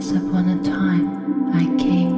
once upon a time I came.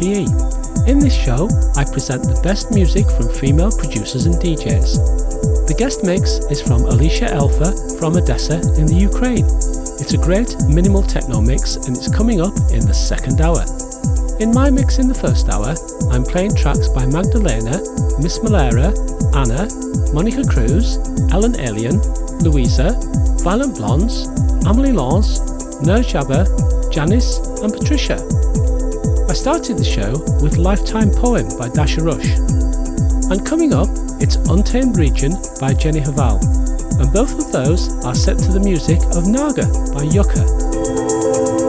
In this show, I present the best music from female producers and DJs. The guest mix is from Alicia Alpha from Odessa in the Ukraine. It's a great minimal techno mix and it's coming up in the second hour. In my mix in the first hour, I'm playing tracks by Magdalena, Miss Melera, Anna, Monika Kruse, Ellen Allien, Louisa, Violent Blondes, Amelie Laws, Ner Janice, and Patricia. I started the show with Lifetime Poem by Dasha Rush. And coming up, it's Untamed Region by Jenny Hval. And both of those are set to the music of Naga by Yucca.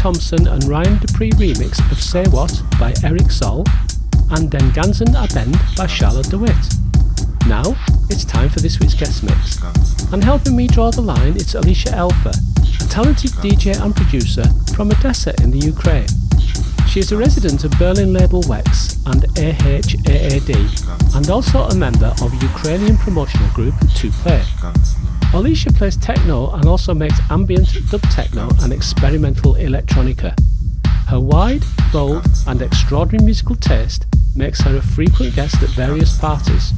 Thompson and Ryan Dupree remix of Say What by Eric Sol and Den Ganzen Abend by Charlotte de Witte. Now, it's time for this week's guest mix. And helping me draw the line, it's Alicia Elfer, a talented DJ and producer from Odessa in the Ukraine. She is a resident of Berlin label Wex and AHAAD, and also a member of Ukrainian promotional group 2Play. Alicia plays techno and also makes ambient dub techno and experimental electronica. Her wide, bold, and extraordinary musical taste makes her a frequent guest at various parties.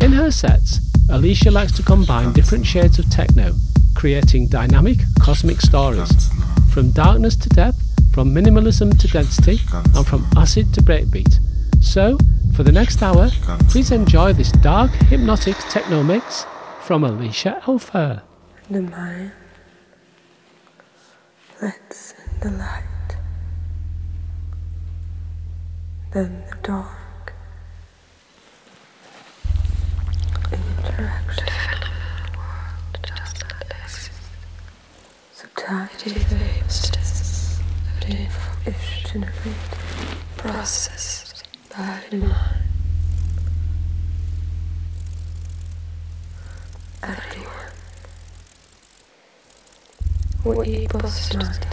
In her sets, Alicia likes to combine different shades of techno, creating dynamic, cosmic stories. From darkness to depth, from minimalism to density, and from acid to breakbeat. So, for the next hour, please enjoy this dark, hypnotic techno mix from Alicia Elfer. The mind lets in the light, then the dark. Interaction. So tied to the hostess of the information generated, processed by the mind. Everyone. We personalize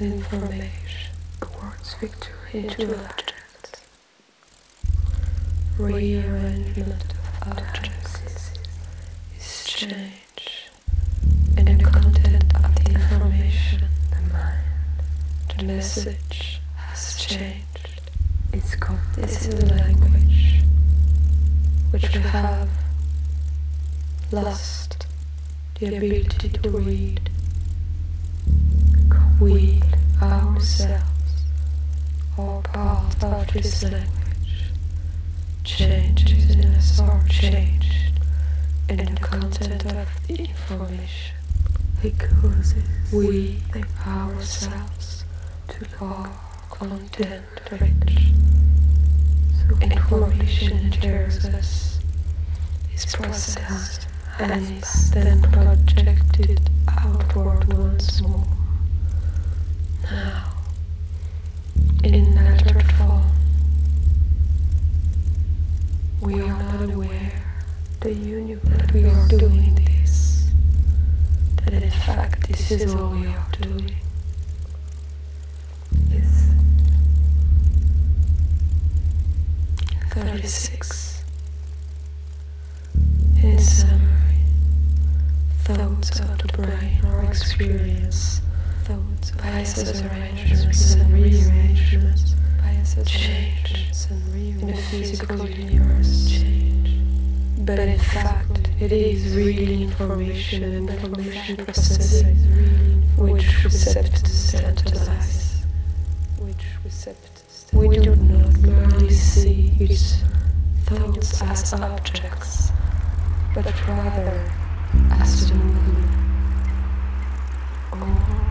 information towards victory into objects. Rearrangement of objects is change in the content of the information. The mind, the message has changed. It's called this is the language which we have lost the ability to read. We ourselves are part of this language. Changes in us are changed in the content of the information. Because we ourselves to are content rich. So information enters us, is processed, and is then projected outward once more. Now, in altered form, we are not aware the union that we are doing this, that in fact this is all we are doing. Is 36. In summary, thoughts of the brain or experience, thoughts, biases, arrangements, and rearrangements, biases, changes, and in the physical universe. change. But in fact, it is really information and information processing which receptors receptors we do not merely see its thoughts as objects, but rather as the movement. Or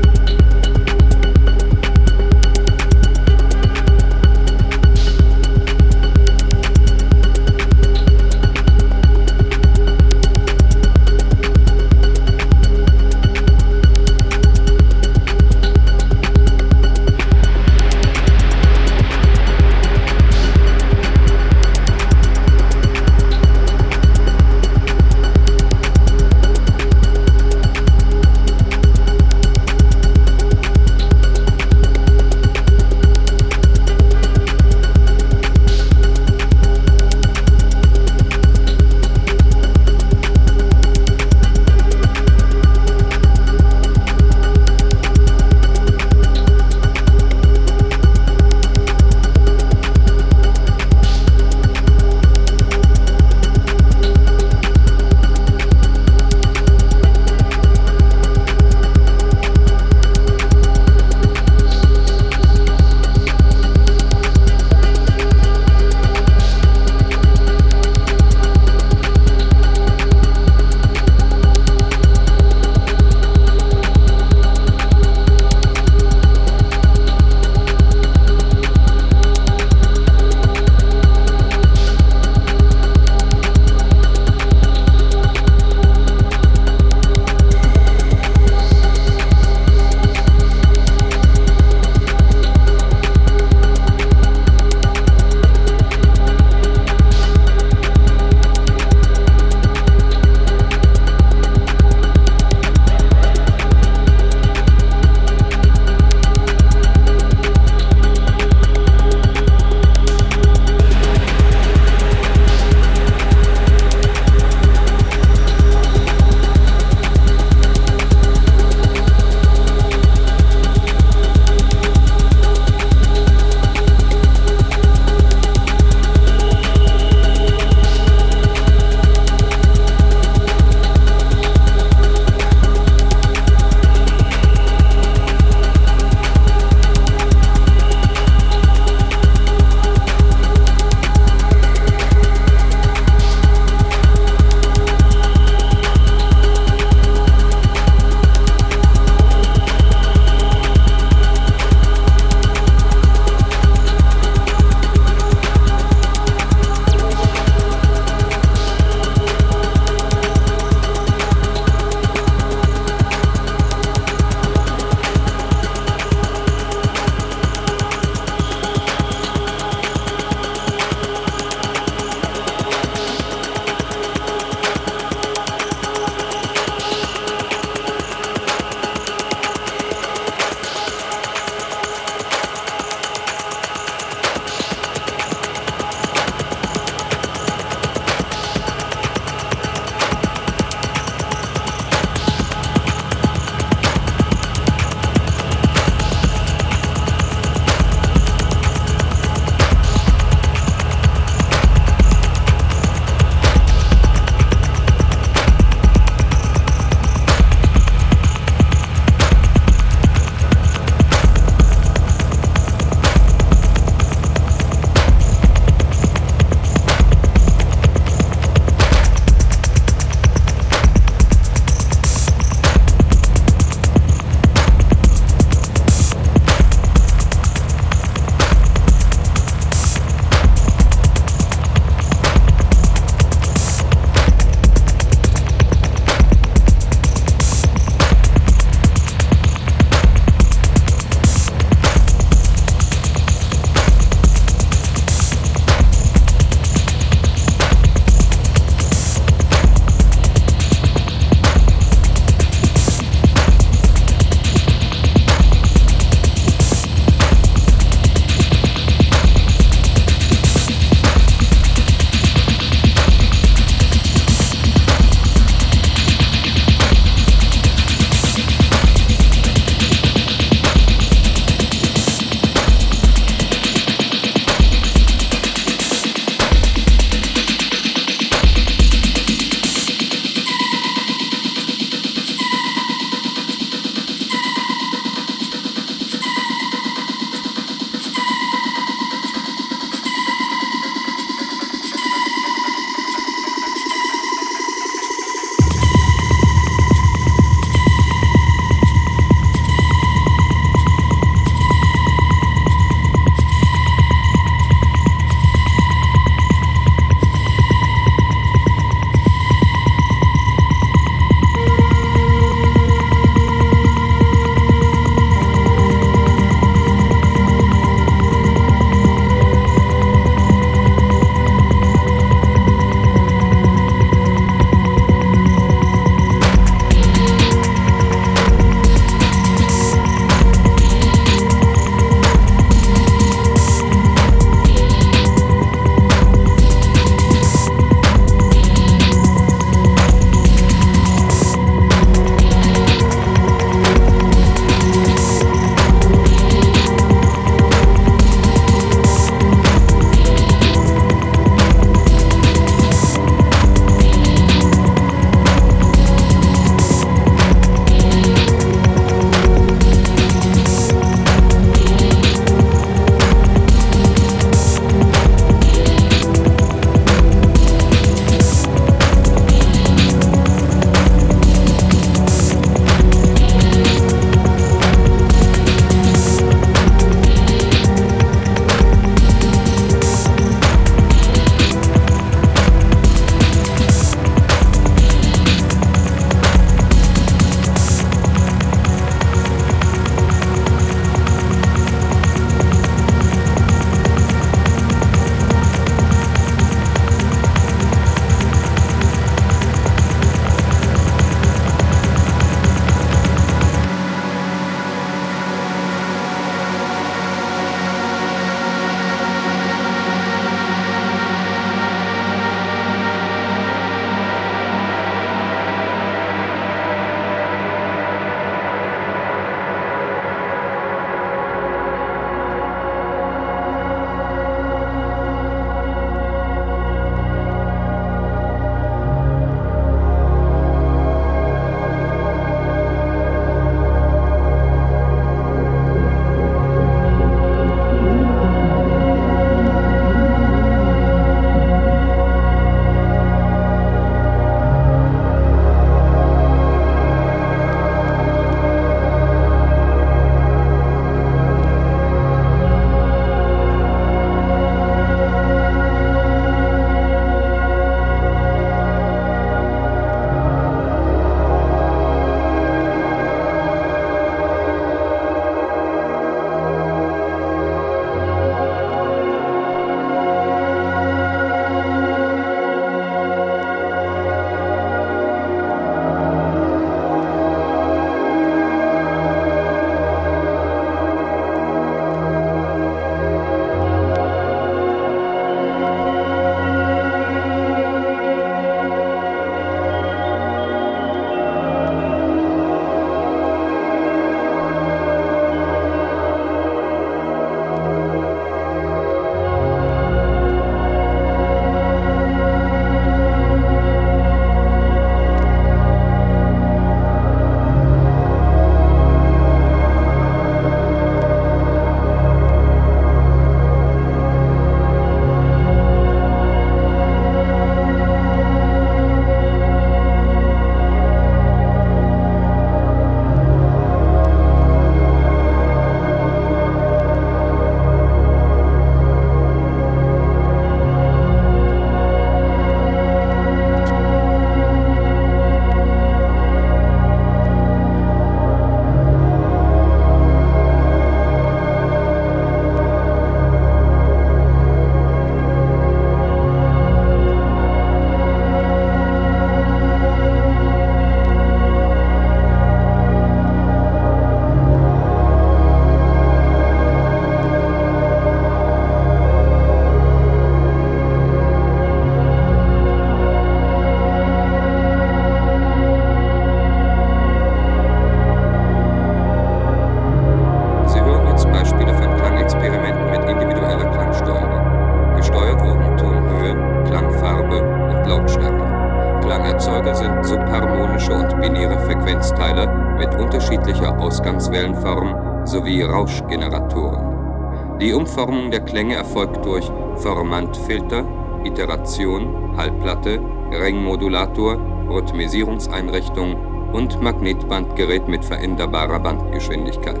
der Klänge erfolgt durch Formantfilter, Iteration, Hallplatte, Ringmodulator, Rhythmisierungseinrichtung und Magnetbandgerät mit veränderbarer Bandgeschwindigkeit.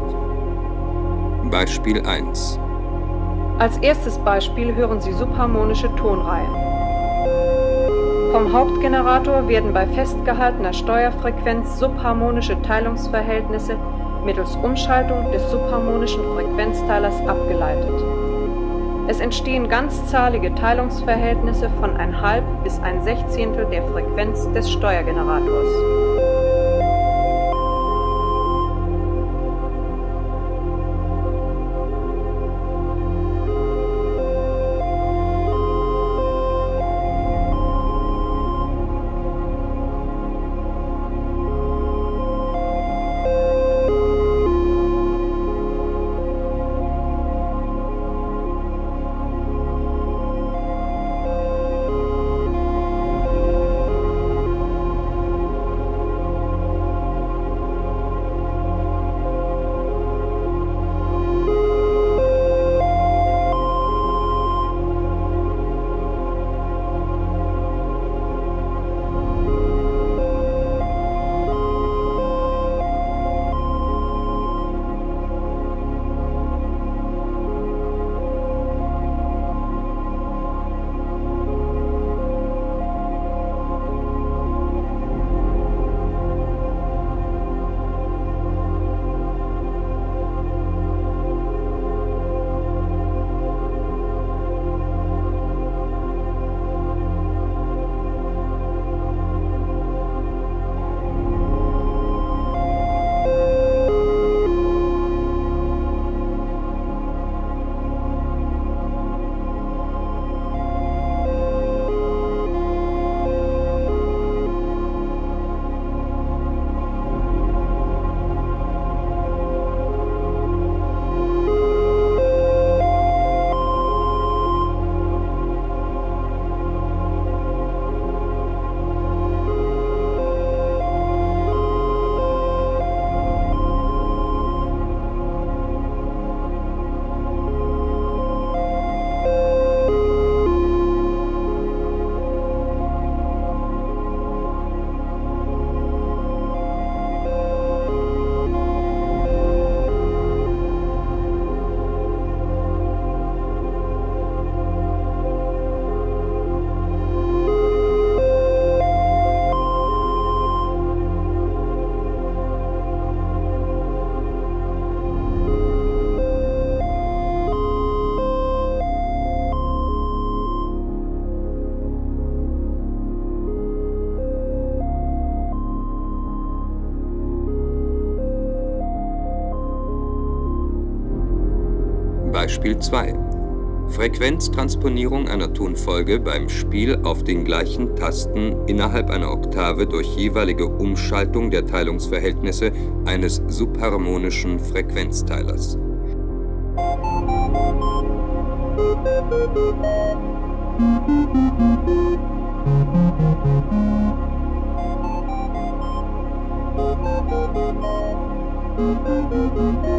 Beispiel 1 Als erstes Beispiel hören Sie subharmonische Tonreihen. Vom Hauptgenerator werden bei festgehaltener Steuerfrequenz subharmonische Teilungsverhältnisse mittels Umschaltung des subharmonischen Frequenzteilers abgeleitet. Es entstehen ganzzahlige Teilungsverhältnisse von ein Halb bis ein Sechzehntel der Frequenz des Steuergenerators. Beispiel 2. Frequenztransponierung einer Tonfolge beim Spiel auf den gleichen Tasten innerhalb einer Oktave durch jeweilige Umschaltung der Teilungsverhältnisse eines subharmonischen Frequenzteilers. Musik